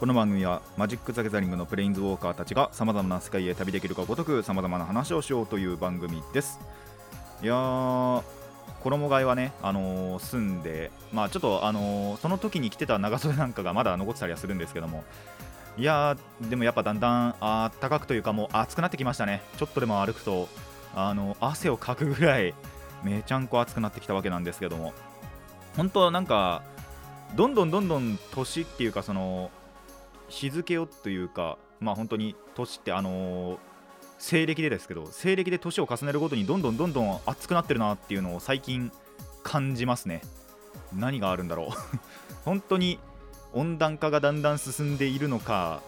この番組はマジック・ザ・ギャザリングのプレインズウォーカーたちがさまざまな世界へ旅できるかごとくさまざまな話をしようという番組です。いやー衣替えはね、あのー住んで、まあ、ちょっと、あのーその時に着てた長袖なんかがまだ残ってたりはするんですけども。いやーでもやっぱだんだんあったかくというかもう暑くなってきましたね。ちょっとでも歩くとあの汗をかくぐらいめちゃんこ暑くなってきたわけなんですけども。本当はなんかどんどんどんどん年っていうかその日付をというかまあ本当に年ってあのー西暦でですけど西暦で年を重ねるごとにどんどんどんどん暑くなってるなっていうのを最近感じますね。何があるんだろう。本当に温暖化がだんだん進んでいるのか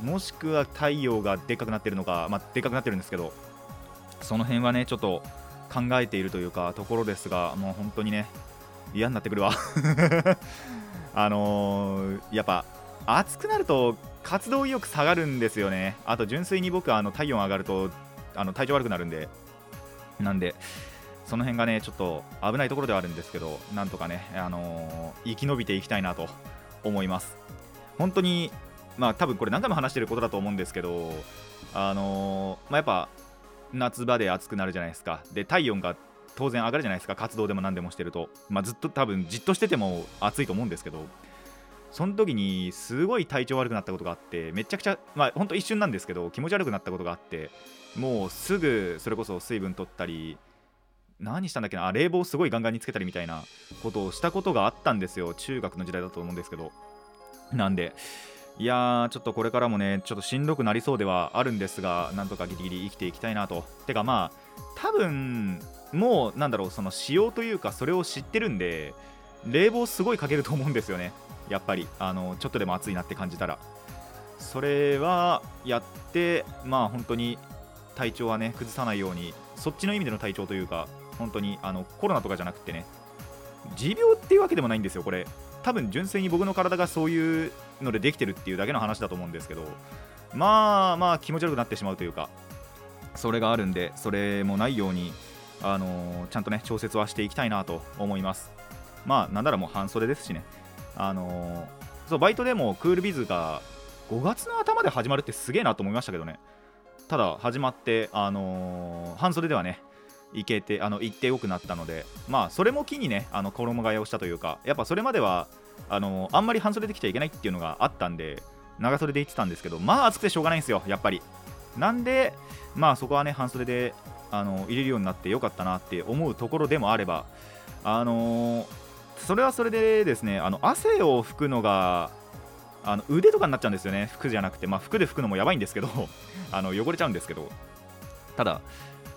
もしくは太陽がでっかくなってるのかまあでっかくなってるんですけどその辺はねちょっと考えているというかところですがもう本当にね嫌になってくるわ。あのーやっぱ暑くなると活動意欲下がるんですよね。あと純粋に僕はあの体温上がるとあの体調悪くなるんで。なんでその辺がねちょっと危ないところではあるんですけどなんとかね、あのー生き延びていきたいなと思います。本当にまあ多分これ何回も話してることだと思うんですけどあのーまあ、やっぱ夏場で暑くなるじゃないですか。で体温が当然上がるじゃないですか。活動でも何でもしてると、まあ、ずっと多分じっとしてても暑いと思うんですけど。その時にすごい体調悪くなったことがあってめちゃくちゃまあほんと一瞬なんですけど気持ち悪くなったことがあってもうすぐそれこそ水分取ったり何したんだっけなあ冷房すごいガンガンにつけたりみたいなことをしたことがあったんですよ中学の時代だと思うんですけど。なんでいやーちょっとこれからもねちょっとしんどくなりそうではあるんですがなんとかギリギリ生きていきたいなと。てかまあ多分もうなんだろうその仕様というかそれを知ってるんで冷房すごいかけると思うんですよね。やっぱりあのちょっとでも暑いなって感じたら。それはやってまあ本当に体調はね崩さないようにそっちの意味での体調というか本当にあのコロナとかじゃなくてね持病っていうわけでもないんですよこれ。多分純粋に僕の体がそういうのでできてるっていうだけの話だと思うんですけどまあまあ気持ち悪くなってしまうというかそれがあるんでそれもないようにあのちゃんとね調節はしていきたいなと思います。まあなんならもう半袖ですしね。あのーそうバイトでもクールビズが5月の頭で始まるってすげえなと思いましたけどね。ただ始まってあのー半袖ではね行けてあの行ってよくなったのでまあそれも機にねあの衣替えをしたというかやっぱそれまではあのあんまり半袖で来ちゃいけないっていうのがあったんで長袖で行ってたんですけどまあ暑くてしょうがないんですよやっぱり。なんでまあそこはね半袖であの入れるようになってよかったなって思うところでもあればあのーそれはそれでですねあの汗を拭くのがあの腕とかになっちゃうんですよね。服じゃなくて。まあ服で拭くのもやばいんですけど あの汚れちゃうんですけど。ただ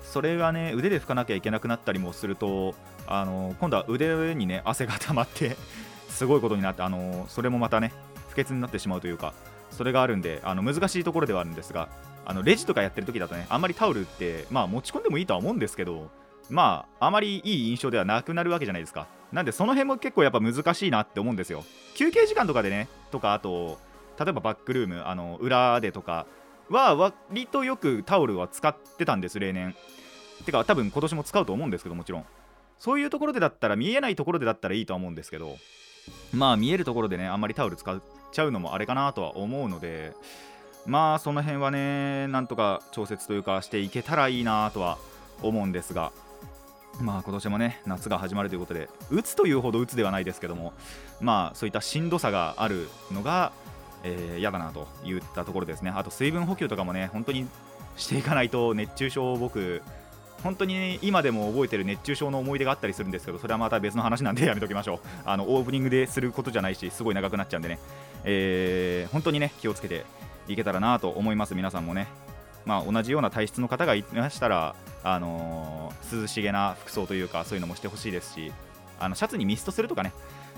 それがね腕で拭かなきゃいけなくなったりもするとあの今度は腕にね汗が溜まって すごいことになってあのそれもまたね不潔になってしまうというかそれがあるんであの難しいところではあるんですがあのレジとかやってる時だとねあんまりタオルってまあ持ち込んでもいいとは思うんですけどまああまりいい印象ではなくなるわけじゃないですか。なんでその辺も結構やっぱ難しいなって思うんですよ。休憩時間とかでねとかあと例えばバックルームあの裏でとかは割とよくタオルは使ってたんです例年。てか多分今年も使うと思うんですけどもちろん。そういうところでだったら見えないところでだったらいいとは思うんですけど。まあ見えるところでねあんまりタオル使っちゃうのもあれかなとは思うので。まあその辺はねなんとか調節というかしていけたらいいなとは思うんですが。まあ今年もね夏が始まるということで打つというほど打つではないですけどもまあそういったしんどさがあるのがえーだなといったところですね。あと水分補給とかもね本当にしていかないと熱中症を僕本当に今でも覚えてる熱中症の思い出があったりするんですけどそれはまた別の話なんでやめときましょう。あのオープニングですることじゃないしすごい長くなっちゃうんでね、えー本当にね気をつけていけたらなと思います皆さんもね。まあ同じような体質の方がいましたらあのー涼しげな服装というかそういうのもしてほしいですしあのシャツにミストするとかね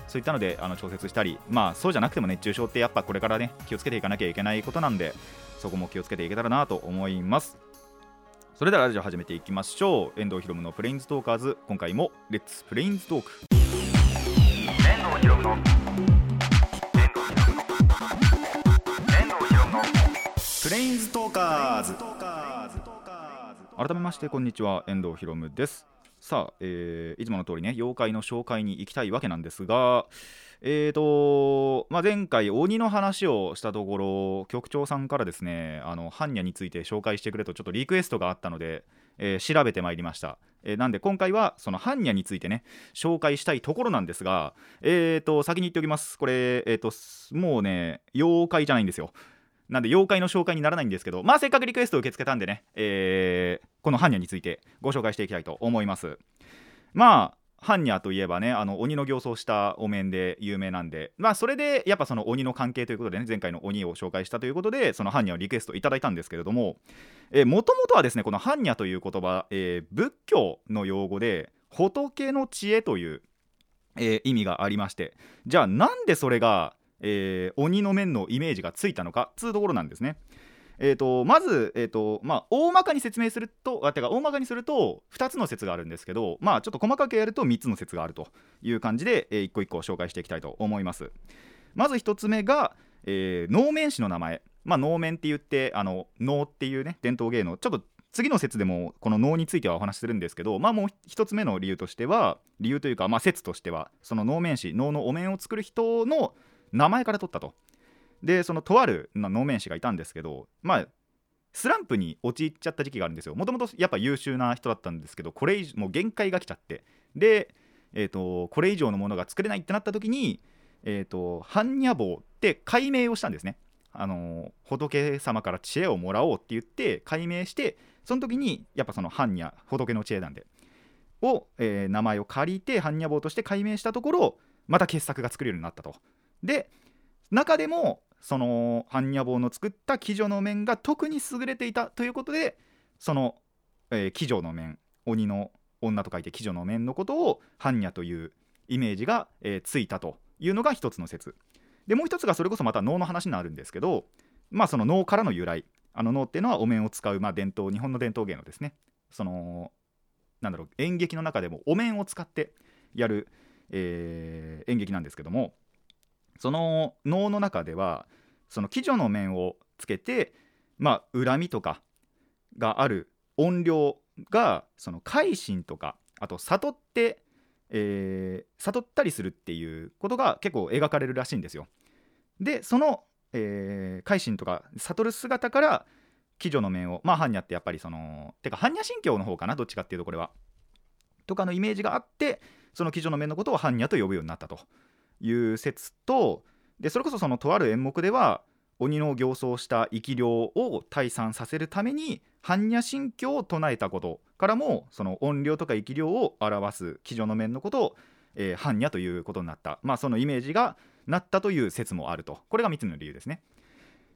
そういったのであの調節したりまあそうじゃなくても熱中症ってやっぱこれからね気をつけていかなきゃいけないことなんでそこも気をつけていけたらなと思います。それではラジオ始めていきましょう。遠藤ひろむのプレインズトーカーズ。今回もレッツプレインズトーク。遠藤ひろむのプレインズトーカーズ改めましてこんにちは。遠藤ひろむです。さあ、えー、いつもの通りね妖怪の紹介に行きたいわけなんですがえーとまあ、前回鬼の話をしたところ局長さんからですねあの般若について紹介してくれとちょっとリクエストがあったので、えー、調べてまいりました、えー、なんで今回はその般若についてね紹介したいところなんですがえーと先に言っておきます。これえーともうね妖怪じゃないんですよ。なんで妖怪の紹介にならないんですけどまあせっかくリクエストを受け付けたんでね、えー、この般若についてご紹介していきたいと思います。まあ般若といえばねあの鬼の形相したお面で有名なんでまあそれでやっぱその鬼の関係ということでね前回の鬼を紹介したということでその般若をリクエストいただいたんですけれどももともとはですねこの般若という言葉、えー、仏教の用語で仏の知恵という、えー、意味がありましてじゃあなんでそれが、えー、鬼の面のイメージがついたのかっつうところなんですね。えーと、まず、えーとまあ、大まかに説明するとあてか大まかにすると2つの説があるんですけど、まあ、ちょっと細かくやると3つの説があるという感じで、えー、一個一個紹介していきたいと思います。まず1つ目が、えー、能面師の名前、まあ、能面って言ってあの能っていうね伝統芸能。ちょっと次の説でもこの能についてはお話しするんですけど、まあ、もう1つ目の理由としては理由というか、まあ、説としてはその能面師能のお面を作る人の名前から取ったと。でそのとある能面師がいたんですけどまあスランプに陥っちゃった時期があるんですよ。もともとやっぱ優秀な人だったんですけどこれ以上もう限界が来ちゃって。で、えーと、これ以上のものが作れないってなった時にえーと、般若坊って解明をしたんですね。あの仏様から知恵をもらおうって言って解明してその時にやっぱその般若仏の知恵なんでを、えー、名前を借りて般若坊として解明したところまた傑作が作れるようになったと。で中でもその般若坊の作った鬼女の面が特に優れていたということでその、えー、鬼女の面鬼の女と書いて鬼女の面のことを般若というイメージが、えー、ついたというのが一つの説。でもう一つがそれこそまた能の話になるんですけどまあその能からの由来。あの能っていうのはお面を使う、まあ、伝統日本の伝統芸能ですね。そのなんだろう演劇の中でもお面を使ってやる、えー、演劇なんですけどもその能の中ではその鬼女の面をつけてまあ恨みとかがある怨霊がその改心とかあと悟って、えー、悟ったりするっていうことが結構描かれるらしいんですよ。でその、えー、改心とか悟る姿から鬼女の面をまあ般若ってやっぱりそのてか般若心経の方かなどっちかっていうとこれは。とかのイメージがあってその鬼女の面のことを般若と呼ぶようになったという説とでそれこそそのとある演目では鬼の形相した生き量を退散させるために般若心経を唱えたことからもその音量とか生き量を表す鬼女の面のことを、えー、般若ということになった、まあ、そのイメージがなったという説もあるとこれが3つの理由ですね。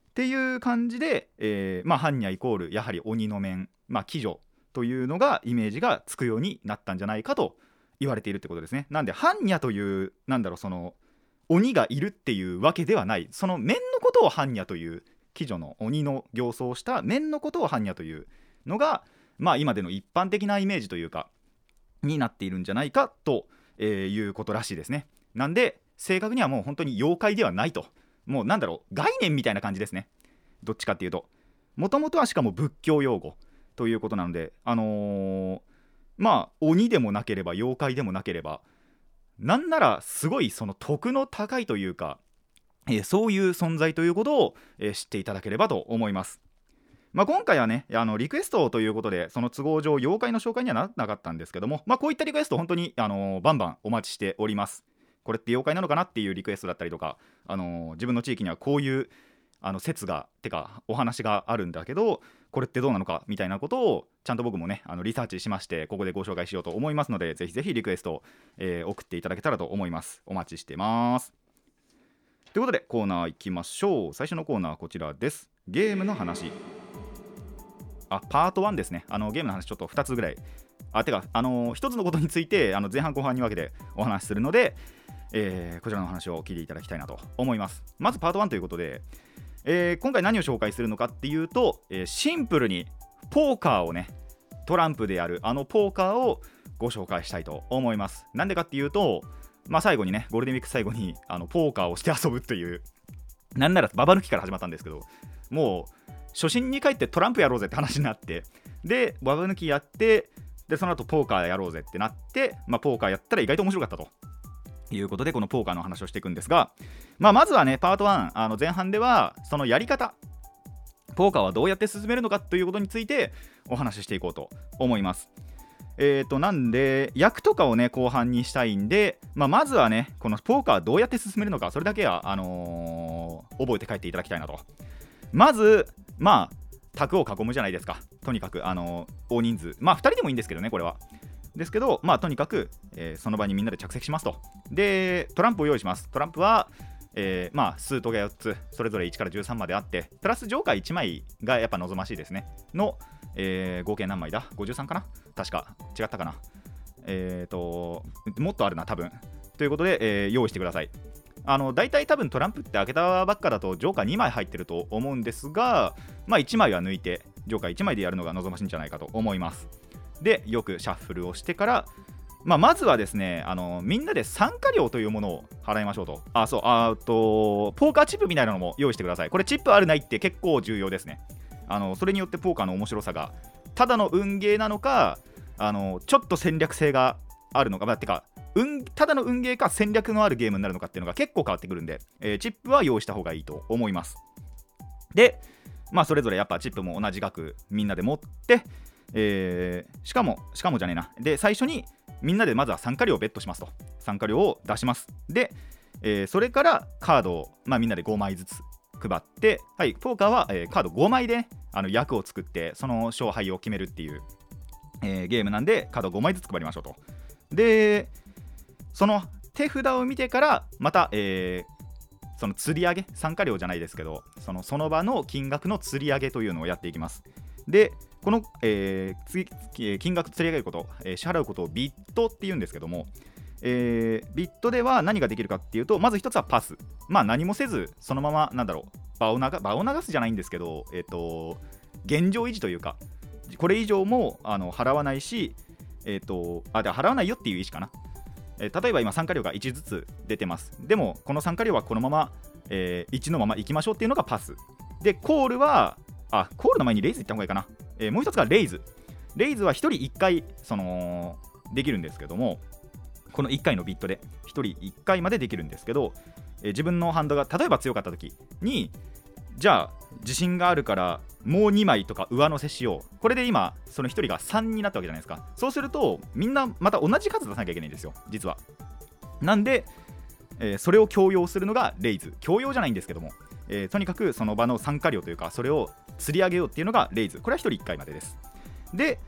っていう感じで、えー、まあ、般若イコールやはり鬼の面、まあ、鬼女というのがイメージがつくようになったんじゃないかと言われているってことですね。なんで般若というなんだろうその鬼がいるっていうわけではないその面のことを般若という鬼女の鬼の形相をした面のことを般若というのがまあ今での一般的なイメージというかになっているんじゃないかと、えー、いうことらしいですね。なんで正確にはもう本当に妖怪ではないともうなんだろう概念みたいな感じですねどっちかっていうともともとはしかも仏教用語ということなのであのー、まあ鬼でもなければ妖怪でもなければなんならすごいその徳の高いというか、えー、そういう存在ということを、えー、知っていただければと思います。まあ、今回はねあのリクエストということでその都合上妖怪の紹介にはならなかったんですけども、まあ、こういったリクエスト本当に、あのー、バンバンお待ちしております。これって妖怪なのかなっていうリクエストだったりとか、あの自分の地域にはこういうあの説がてかお話があるんだけどこれってどうなのかみたいなことをちゃんと僕もねあのリサーチしましてここでご紹介しようと思いますのでぜひぜひリクエスト、えー、送っていただけたらと思います。お待ちしてます。ということでコーナー行きましょう。最初のコーナーはこちらです。ゲームの話。あパート1ですね。あのゲームの話ちょっと2つぐらい。あてかあの、1つのことについてあの前半後半に分けてお話しするのでえー、こちらの話を聞いていただきたいなと思います。まずパート1ということでえー、今回何を紹介するのかっていうと、えー、シンプルにポーカーをねトランプでやるあのポーカーをご紹介したいと思います。なんでかっていうとまあ最後にねゴールデンウィーク最後にあのポーカーをして遊ぶというなんならババ抜きから始まったんですけどもう初心に帰ってトランプやろうぜって話になってでババ抜きやってでその後ポーカーやろうぜってなって、まあ、ポーカーやったら意外と面白かったと。いうことでこのポーカーの話をしていくんですが、まあ、まずはねパート1あの前半ではそのやり方ポーカーはどうやって進めるのかということについてお話ししていこうと思います。えーと、なんで役とかをね後半にしたいんで、まあ、まずはねこのポーカーどうやって進めるのかそれだけはあのー、覚えて帰っていただきたいなと。まずまあ卓を囲むじゃないですか。とにかくあの大人数。まあ2人でもいいんですけどねこれは。ですけどまあとにかく、えー、その場にみんなで着席しますと。でトランプを用意します。トランプはえー、まあ数とが4つそれぞれ1から13まであってプラスジョーカー1枚がやっぱ望ましいですね。の、えー、合計何枚だ？53かな？確か。違ったかな？えっ、ー、ともっとあるな多分。ということで、えー、用意してください。あの大体多分トランプって開けたばっかだとジョーカー2枚入ってると思うんですが、まあ、1枚は抜いてジョーカー1枚でやるのが望ましいんじゃないかと思います。でよくシャッフルをしてから、まあ、まずはですねあのみんなで参加料というものを払いましょうと。あそうあとポーカーチップみたいなのも用意してください。これチップあるないって結構重要ですね。あのそれによってポーカーの面白さがただの運ゲーなのかあのちょっと戦略性があるのか、まあ、てか運ただの運ゲーか戦略のあるゲームになるのかっていうのが結構変わってくるんで、えー、チップは用意した方がいいと思います。で、まあ、それぞれやっぱチップも同じ額みんなで持って、えー、しかも、しかもじゃねえな。で、最初にみんなでまずは参加料をベットしますと。参加料を出します。で、えー、それからカードを、まあ、みんなで5枚ずつ配って、はい、ポーカーは、えー、カード5枚で、ね、あの役を作って、その勝敗を決めるっていう、えー、ゲームなんで、カード5枚ずつ配りましょうと。で、その手札を見てからまた、えー、その釣り上げ参加料じゃないですけどそのその場の金額の釣り上げというのをやっていきますでこの、えー、金額釣り上げること、えー、支払うことをビットっていうんですけども、えー、ビットでは何ができるかっていうとまず一つはパス。まあ何もせずそのままなんだろう場を場を流すじゃないんですけどえっ、ー、と現状維持というかこれ以上もあの払わないしえっ、ー、とあで払わないよっていう意思かな。え、例えば今参加料が1ずつ出てます。でもこの参加料はこのまま、えー、1のまま行きましょうっていうのがパス。でコールはあコールの前にレイズ行った方がいいかな、えー、もう一つがレイズ。レイズは1人1回そのできるんですけどもこの1回のビットで1人1回までできるんですけど、えー、自分のハンドが例えば強かった時にじゃあ自信があるからもう2枚とか上乗せしよう。これで今その1人が3になったわけじゃないですか。そうするとみんなまた同じ数出さなきゃいけないんですよ。実は。なんで、えー、それを強要するのがレイズ。強要じゃないんですけども、えー、とにかくその場の参加料というかそれを釣り上げようっていうのがレイズ。これは1人1回までです。で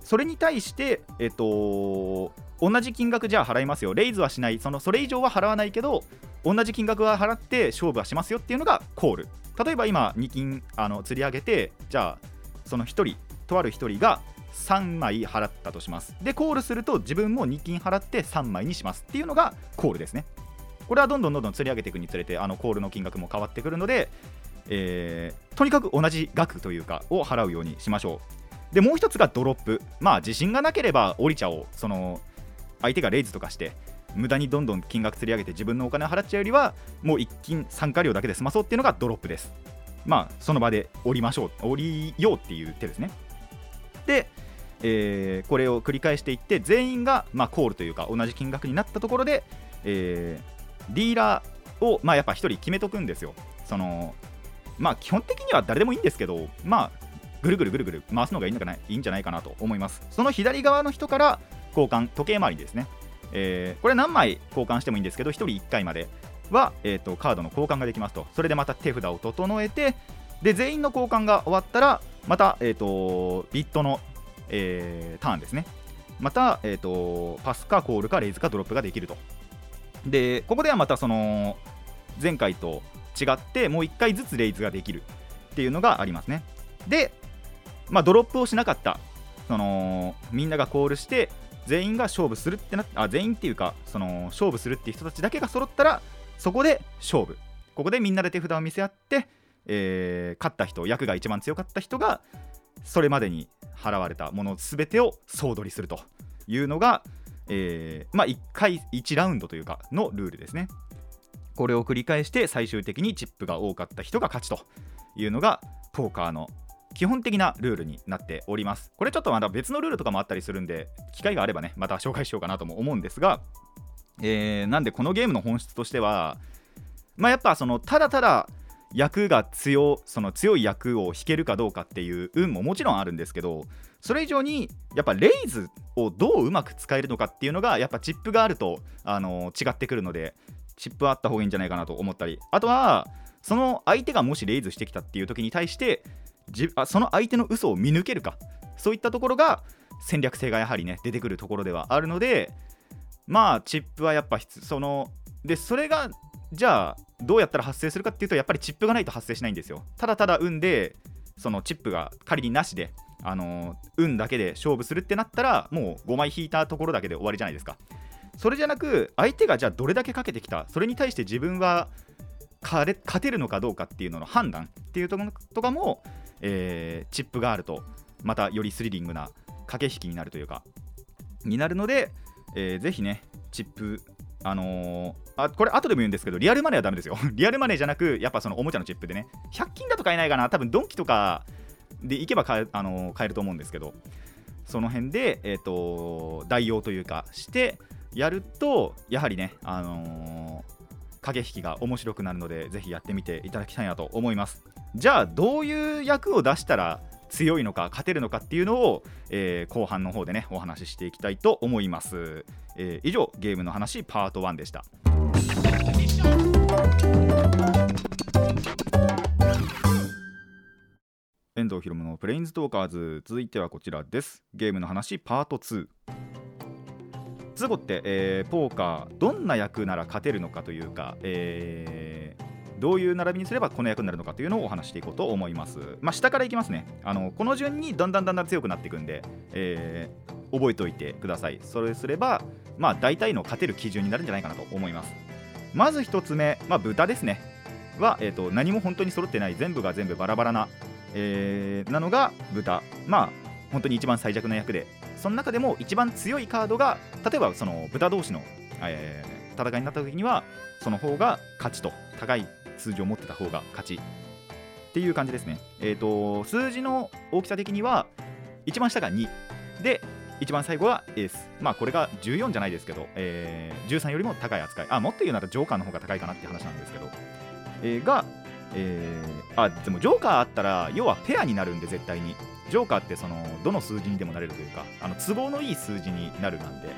それに対してえっ、と同じ金額じゃあ払いますよ。レイズはしない。そのそれ以上は払わないけど同じ金額は払って勝負はしますよっていうのがコール。例えば今2金あの釣り上げてじゃあその1人とある1人が3枚払ったとします。でコールすると自分も2金払って3枚にしますっていうのがコールですね。これはどんどんどんどん釣り上げていくにつれてあのコールの金額も変わってくるので、えー、とにかく同じ額というかを払うようにしましょう。でもう一つがドロップ。まあ自信がなければ降りちゃおう。その相手がレイズとかして無駄にどんどん金額釣り上げて自分のお金を払っちゃうよりはもう一金参加料だけで済まそうっていうのがドロップです。まあその場で降りましょう。降りようっていう手ですね。で、えー、これを繰り返していって全員が、まあ、コールというか同じ金額になったところで、えー、ディーラーを、まあ、やっぱ1人決めとくんですよ。そのまあ基本的には誰でもいいんですけどまあぐるぐるぐるぐる回すのがいいのかないいんじゃないかなと思います。その左側の人から交換時計回りですね。えー、これ何枚交換してもいいんですけど1人1回までは、えーと、カードの交換ができますと。それでまた手札を整えてで全員の交換が終わったらまた、えーと、ビットの、えー、ターンですね。また、えーと、パスかコールかレイズかドロップができると。でここではまたその前回と違ってもう1回ずつレイズができるっていうのがありますね。で、まあ、ドロップをしなかったそのみんながコールして全員が勝負するってなあ全員っていうかその勝負するっていう人たちだけが揃ったらそこで勝負。ここでみんなで手札を見せ合って、えー、勝った人役が一番強かった人がそれまでに払われたもの全てを総取りするというのが、えー、まあ、1回1ラウンドというかのルールですね。これを繰り返して最終的にチップが多かった人が勝ちというのがポーカーの基本的なルールになっております。これちょっとまた別のルールとかもあったりするんで機会があればねまた紹介しようかなとも思うんですが、えー、なんでこのゲームの本質としてはまあやっぱそのただただ役が強その強い役を引けるかどうかっていう運ももちろんあるんですけどそれ以上にやっぱレイズをどううまく使えるのかっていうのがやっぱチップがあると、あのー、違ってくるのでチップはあった方がいいんじゃないかなと思ったり。あとはその相手がもしレイズしてきたっていう時に対してじあその相手の嘘を見抜けるか。そういったところが戦略性がやはりね出てくるところではあるのでまあチップはやっぱそのでそれがじゃあどうやったら発生するかっていうとやっぱりチップがないと発生しないんですよ。ただただ運でそのチップが仮になしであの運だけで勝負するってなったらもう5枚引いたところだけで終わりじゃないですか。それじゃなく相手がじゃあどれだけかけてきたそれに対して自分は勝てるのかどうかっていうのの判断っていうところとかもえー、チップがあるとまたよりスリリングな駆け引きになるというかになるので、えー、ぜひねチップあのー、あこれ後でも言うんですけどリアルマネーはダメですよ。リアルマネーじゃなくやっぱそのおもちゃのチップでね100均だと買えないかな。多分ドンキとかで行けば買え,、あのー、買えると思うんですけどその辺で、えーと、代用というかしてやるとやはりね、あのー、駆け引きが面白くなるのでぜひやってみていただきたいなと思います。じゃあどういう役を出したら強いのか勝てるのかっていうのを、えー、後半の方でねお話ししていきたいと思います、えー、以上ゲームの話パート1でした。遠藤ひろむのプレインズトーカーズ続いてはこちらですゲームの話パート2ズゴって、えー、ポーカーどんな役なら勝てるのかというか、えー、どういう並びにすればこの役になるのかというのをお話していこうと思います。まあ、下からいきますね。あのこの順にだんだんだんだん強くなっていくんで、えー、覚えておいてください。それすれば、まあ、大体の勝てる基準になるんじゃないかなと思います。まず1つ目、まあ、豚ですね。は、えーと、何も本当に揃ってない、全部が全部バラバラな、えー、なのが豚。まあ、本当に一番最弱な役で、その中でも一番強いカードが、例えばその豚同士の、えー、戦いになった時には、その方が勝ちと高い数字を持ってた方が勝ちっていう感じですね。えっ、ー、と、数字の大きさ的には、一番下が2で、一番最後はエース。まあこれが14じゃないですけど、えー、13よりも高い扱い。あ、もっと言うならジョーカーの方が高いかなって話なんですけど、えー、が、えー、あ、でもジョーカーあったら、要はペアになるんで絶対に。ジョーカーってそのどの数字にでもなれるというか、あの都合のいい数字になるなんで、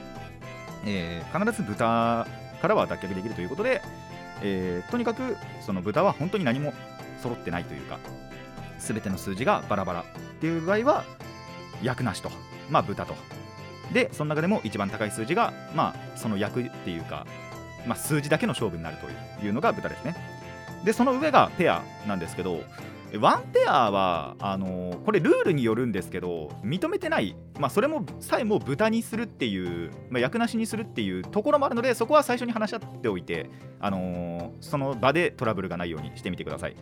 えー、必ず豚からは脱却できるということで、えー、とにかくその豚は本当に何も揃ってないというか全ての数字がバラバラっていう場合は役なしと。まあ豚と。でその中でも一番高い数字がまあその役っていうか、まあ、数字だけの勝負になるというのが豚ですね。でその上がペアなんですけどワンペアはあのー、これルールによるんですけど認めてない、まあ、それもさえも豚にするっていう、まあ、役なしにするっていうところもあるのでそこは最初に話し合っておいて、あのー、その場でトラブルがないようにしてみてください。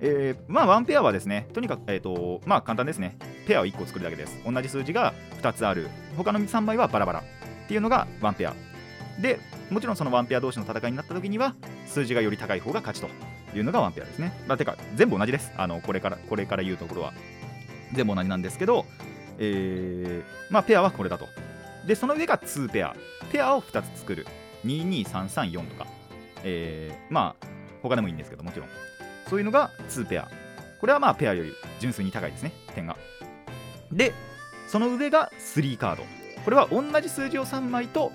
えー、まあ、ワンペアはですね、とにかく、えーとまあ、簡単ですね。ペアを1個作るだけです。同じ数字が2つある。他の3枚はバラバラっていうのがワンペア。で、もちろんそのワンペア同士の戦いになった時には、数字がより高い方が勝ちというのがワンペアですね。まあ、てか、全部同じです。あのこれからこれから言うところは。全部同じなんですけど、えー、まあ、ペアはこれだと。で、その上が2ペア。ペアを2つ作る。22334とか。えー、まあ、他でもいいんですけど、もちろん。そういうのが2ペア。これはまあ、ペアより純粋に高いですね、点が。で、その上が3カード。これは同じ数字を3枚と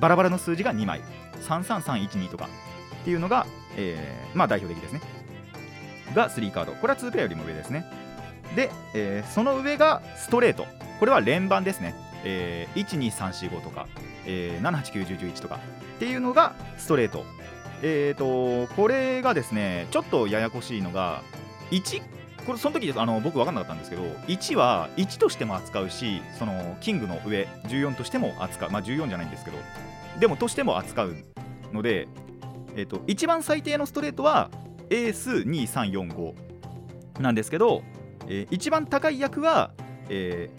バラバラの数字が2枚。33312とかっていうのが、えー、まあ代表的ですね。が3カード。これは2ペアよりも上ですね。で、えー、その上がストレート。これは連番ですね。えー、12345とか、えー、7891011とかっていうのがストレート。えっ、ー、と、これがですね、ちょっとややこしいのが、1、これその時あの僕分かんなかったんですけど1は1としても扱うしそのキングの上14としても扱う。まあ14じゃないんですけどでもとしても扱うのでえーと、一番最低のストレートはエース2345なんですけど、えー、一番高い役はえ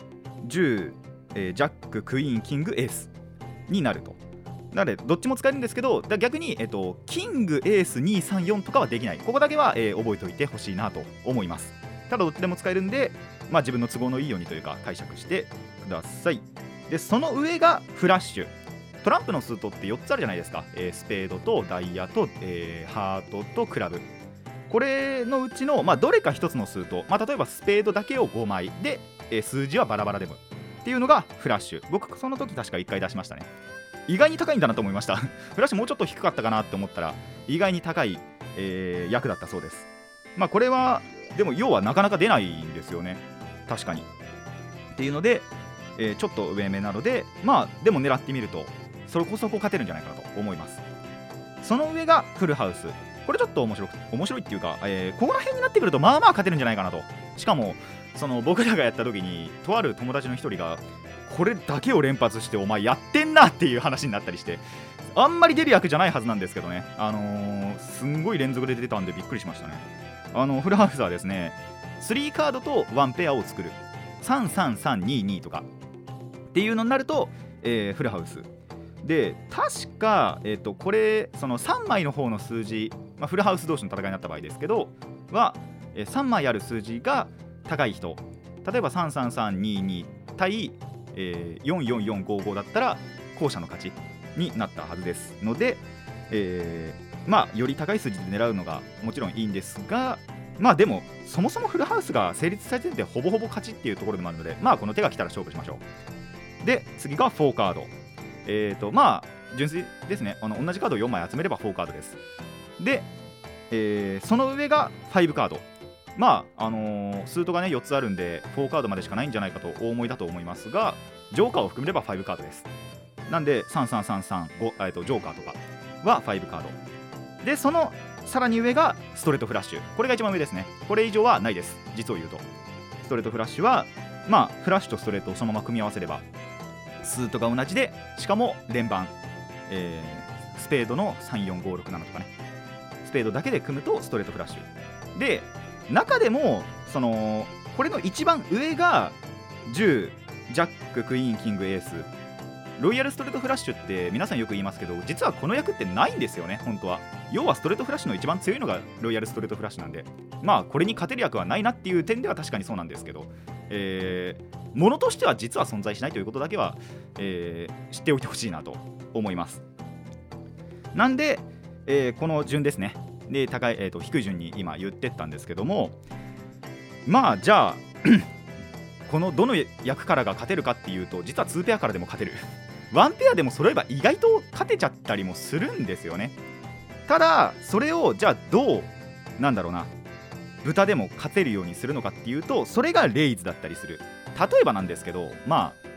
ー、10、えー、ジャッククイーンキングエースになると。なのでどっちも使えるんですけど逆に、えっと、キングエース234とかはできない。ここだけは、えー、覚えておいてほしいなと思います。ただどっちでも使えるんで、まあ、自分の都合のいいようにというか解釈してください。でその上がフラッシュ。トランプのスートって4つあるじゃないですか、えー、スペードとダイヤと、えー、ハートとクラブ。これのうちの、まあ、どれか1つのスート、まあ、例えばスペードだけを5枚。で、えー、数字はバラバラでも。っていうのがフラッシュ。僕その時確か1回出しましたね。意外に高いんだなと思いました。フラッシュもうちょっと低かったかなって思ったら意外に高い、えー、役だったそうです。まあこれはでも要はなかなか出ないんですよね。確かに。っていうので、えー、ちょっと上目なのでまあでも狙ってみるとそこそこ勝てるんじゃないかなと思います。その上がフルハウス。これちょっと面白く面白いっていうか、えー、ここら辺になってくるとまあまあ勝てるんじゃないかなと。しかもその僕らがやった時にとある友達の一人がこれだけを連発してお前やってんなっていう話になったりしてあんまり出る役じゃないはずなんですけどね。あのー、すんごい連続で出てたんでびっくりしましたね。あのフルハウスはですね3カードと1ペアを作る。33322とか。っていうのになると、えー、フルハウス。で確か、えーと、これその3枚の方の数字、まあ、フルハウス同士の戦いになった場合ですけどは、えー、3枚ある数字が高い人。例えば33322対、えー、44455だったら後者の勝ちになったはずですので、えー、まあより高い数字で狙うのがもちろんいいんですがまあでもそもそもフルハウスが成立されててほぼほぼ勝ちっていうところでもあるのでまあこの手が来たら勝負しましょう。で次が4カード。えっ、ー、とまあ純粋ですね。あの同じカードを4枚集めれば4カードです。で、えー、その上が5カード。まああのー、スートがね4つあるんで4カードまでしかないんじゃないかとお思いだと思いますがジョーカーを含めれば5カードです。なんで3333、えー、とジョーカーとかは5カード。でそのさらに上がストレートフラッシュ。これが一番上ですね。これ以上はないです。実を言うと。ストレートフラッシュはまあフラッシュとストレートをそのまま組み合わせればスートが同じでしかも連番、えー、スペードの3456なのとかね。スペードだけで組むとストレートフラッシュ。で中でもそのこれの一番上が10ジャッククイーンキングエース。ロイヤルストレートフラッシュって皆さんよく言いますけど実はこの役ってないんですよね本当は。要はストレートフラッシュの一番強いのがロイヤルストレートフラッシュなんで。まあこれに勝てる役はないなっていう点では確かにそうなんですけどえー、ものとしては実は存在しないということだけは、えー、知っておいてほしいなと思います。なんで、えー、この順ですね。で高い、えーと、低い順に今言ってったんですけどもまあじゃあ このどの役からが勝てるかっていうと実は2ペアからでも勝てる。1ペアでも揃えば意外と勝てちゃったりもするんですよね。ただそれをじゃあどうなんだろうな豚でも勝てるようにするのかっていうとそれがレイズだったりする。例えばなんですけどまあ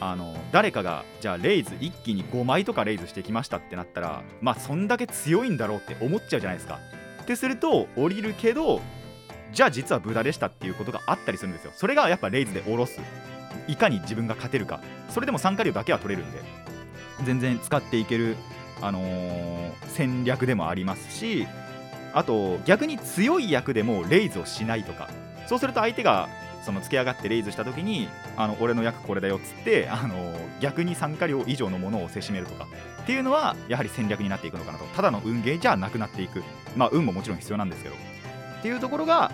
あの誰かがじゃあレイズ一気に5枚とかレイズしてきましたってなったらまあそんだけ強いんだろうって思っちゃうじゃないですか。ってすると降りるけどじゃあ実は無駄でしたっていうことがあったりするんですよ。それがやっぱレイズで下ろす。いかに自分が勝てるか。それでも参加量だけは取れるんで。全然使っていける、あのー、戦略でもありますしあと逆に強い役でもレイズをしないとか。そうすると相手がその突き上がってレイズした時にあの俺の役これだよっつってあの逆に参加量以上のものをせしめるとかっていうのはやはり戦略になっていくのかなと。ただの運ゲーじゃなくなっていく。まあ運ももちろん必要なんですけど。っていうところが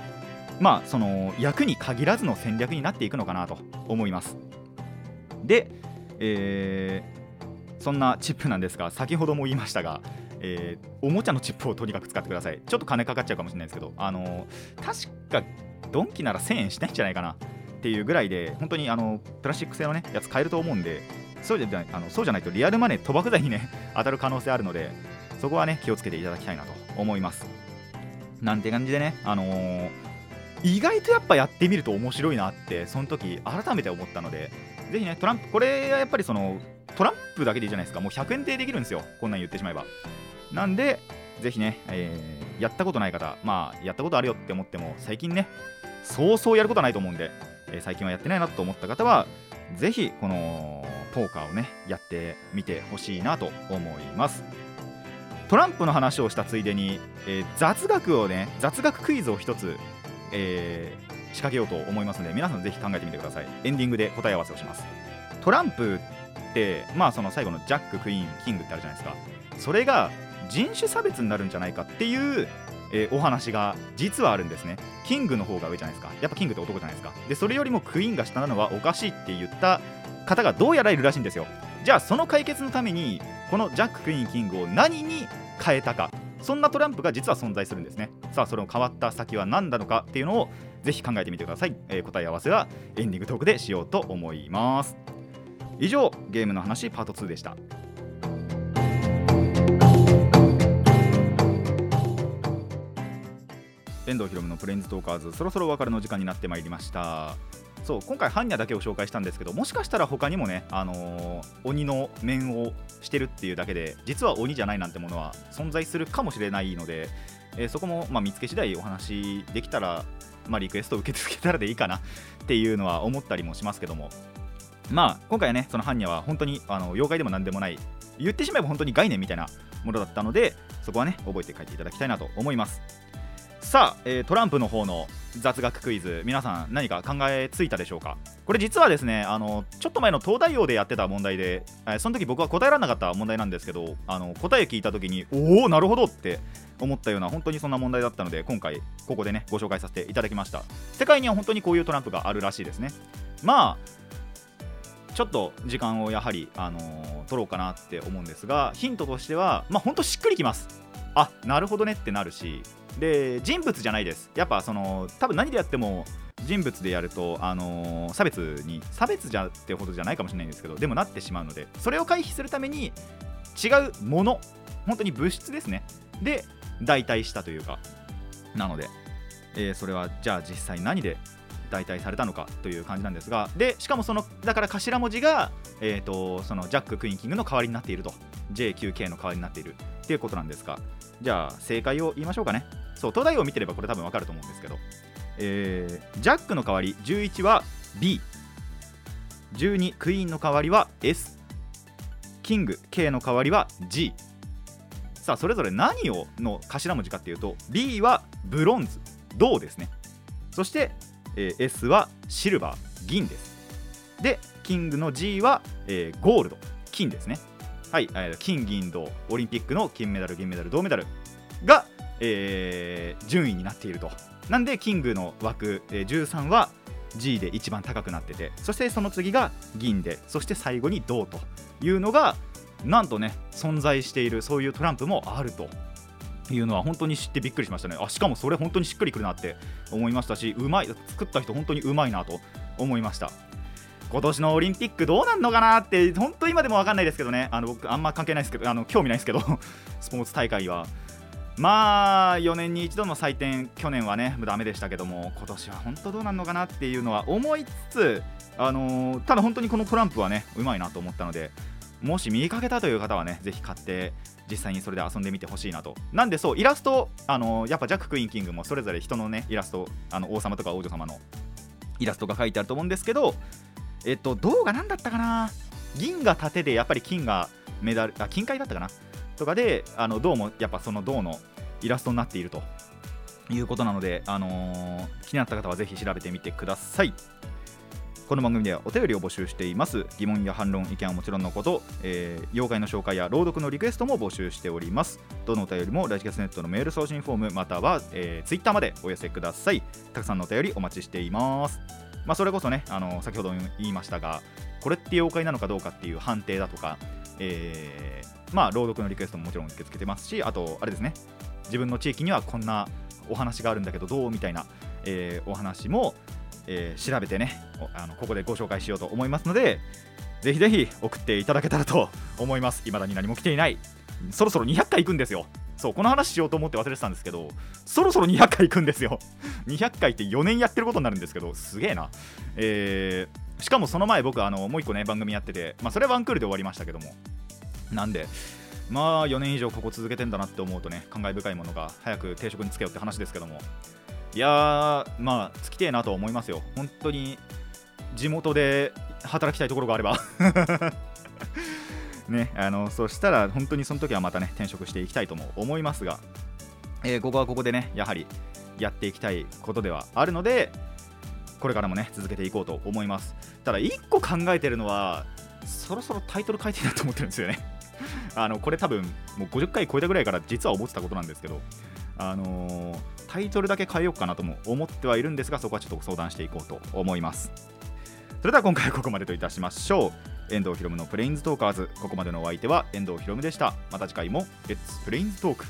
まあその役に限らずの戦略になっていくのかなと思います。で、えー、そんなチップなんですが先ほども言いましたがえー、おもちゃのチップをとにかく使ってください。ちょっと金かかっちゃうかもしれないですけどあの確かドンキなら1000円しないんじゃないかなっていうぐらいで本当にあのプラスチック製のねやつ買えると思うんでそうじゃないあのそうじゃないとリアルマネー賭博罪にね 当たる可能性あるのでそこはね気をつけていただきたいなと思います。なんて感じでねあのー、意外とやっぱやってみると面白いなってその時改めて思ったのでぜひねトランプこれはやっぱりそのトランプだけでいいじゃないですか。もう100円定できるんですよ。こんなん言ってしまえば。なんでぜひね、えー、やったことない方まあやったことあるよって思っても最近ねそうそうやることはないと思うんで、えー、最近はやってないなと思った方はぜひこのポーカーをねやってみてほしいなと思います。トランプの話をしたついでに、えー、雑学をね雑学クイズを一つ、えー、仕掛けようと思いますので皆さんぜひ考えてみてください。エンディングで答え合わせをします。トランプってまあその最後のジャッククイーンキングってあるじゃないですか。それが人種差別になるんじゃないかっていうえー、お話が実はあるんですね。キングの方が上じゃないですか。やっぱキングって男じゃないですか。でそれよりもクイーンが下なのはおかしいって言った方がどうやらいるらしいんですよ。じゃあその解決のためにこのジャック・クイーン・キングを何に変えたか。そんなトランプが実は存在するんですね。さあそれを変わった先は何なのかっていうのをぜひ考えてみてください、えー、答え合わせはエンディングトークでしようと思います。以上ゲームの話パート2でした。遠藤ひろむのプレインズトーカーズそろそろお別れの時間になってまいりました。そう今回般若だけを紹介したんですけどもしかしたら他にもね、あのー、鬼の面をしてるっていうだけで実は鬼じゃないなんてものは存在するかもしれないので、えー、そこも、まあ、見つけ次第お話できたら、まあ、リクエストを受け付けたらでいいかなっていうのは思ったりもしますけども。まあ今回はねその般若は本当にあの妖怪でも何でもない言ってしまえば本当に概念みたいなものだったのでそこはね覚えて書いていただきたいなと思います。さあ、えー、トランプの方の雑学クイズ皆さん何か考えついたでしょうか？これ実はですねあのちょっと前の東大王でやってた問題で、えー、その時僕は答えられなかった問題なんですけどあの答え聞いた時におおなるほどって思ったような本当にそんな問題だったので今回ここでねご紹介させていただきました。世界には本当にこういうトランプがあるらしいですね。まあちょっと時間をやはり、あのー、取ろうかなって思うんですがヒントとしてはまあ本当しっくりきます。あなるほどねってなるしで人物じゃないです。やっぱその多分何でやっても人物でやると、あのー、差別に差別じゃってほどじゃないかもしれないんですけどでもなってしまうのでそれを回避するために違うもの本当に物質ですね。で代替したというかなので、えー、それはじゃあ実際何で代替されたのかという感じなんですがでしかもそのだから頭文字が、えーと、そのジャック・クイーン・キングの代わりになっていると。JQK の代わりになっている。っていうことなんですがじゃあ正解を言いましょうかね。そう東大王見てればこれ多分わかると思うんですけど、えー、ジャックの代わり11は B12 クイーンの代わりは S キング K の代わりは G さあそれぞれ何をの頭文字かっていうと B はブロンズ。銅ですね。そして、えー、S はシルバー。銀です。でキングの G は、えー、ゴールド。金ですね。はい、えー、金銀銅。オリンピックの金メダル銀メダル銅メダルが、えー、順位になっていると。なんでキングの枠、えー、13は G で一番高くなっててそしてその次が銀でそして最後に銅というのがなんとね存在しているそういうトランプもあるというのは本当に知ってびっくりしましたね。あしかもそれ本当にしっくりくるなって思いましたしうまい作った人本当にうまいなと思いました。今年のオリンピックどうなんのかなって本当今でも分かんないですけどね。あの僕あんま関係ないですけどあの興味ないですけどスポーツ大会は。まあ4年に一度の祭典去年はねダメでしたけども今年は本当どうなるのかなっていうのは思いつつあのー、ただ本当にこのトランプはねうまいなと思ったのでもし見かけたという方はねぜひ買って実際にそれで遊んでみてほしいなと。なんでそうイラストあのやっぱジャック・クイーン・キングもそれぞれ人のねイラストあの王様とか王女様のイラストが書いてあると思うんですけどえっと銅が何だったかな？銀が盾でやっぱり金がメダルあ金塊だったかな？とかであの銅もやっぱその銅のイラストになっているということなので、あのー、気になった方はぜひ調べてみてください。この番組ではお便りを募集しています。疑問や反論意見はもちろんのこと、えー、妖怪の紹介や朗読のリクエストも募集しております。どのお便りもラジキャスネットのメール送信フォームまたは、えー、ツイッターまでお寄せください。たくさんのお便りお待ちしています。まあそれこそねあの先ほど言いましたがこれって妖怪なのかどうかっていう判定だとか、えー、まあ朗読のリクエストももちろん受け付けてますしあとあれですね。自分の地域にはこんなお話があるんだけどどうみたいな、えー、お話もえー、調べてねあのここでご紹介しようと思いますのでぜひぜひ送っていただけたらと思います。未だに何も来ていない。そろそろ200回行くんですよ。そうこの話しようと思って忘れてたんですけどそろそろ200回行くんですよ。200回って4年やってることになるんですけどすげえな。えー、しかもその前僕あのもう1個ね番組やっててまあそれはワンクールで終わりましたけども。なんでまあ4年以上ここ続けてんだなって思うとね感慨深いものが早く定職につけようって話ですけども。いやー、まあ、つきてえなと思いますよ。本当に地元で働きたいところがあれば。ね、あのそしたら本当にその時はまたね転職していきたいとも思いますが、えー、ここはここでねやはりやっていきたいことではあるのでこれからもね続けていこうと思います。ただ1個考えてるのはそろそろタイトル変えていいなと思ってるんですよね。あのこれ多分もう50回超えたぐらいから実は思ってたことなんですけどあのー、タイトルだけ変えようかなとも思ってはいるんですがそこはちょっと相談していこうと思います。それでは今回はここまでといたしましょう。遠藤ひろむのプレインズトーカーズ。ここまでのお相手は遠藤ひろむでした。また次回もレッツプレインズトーク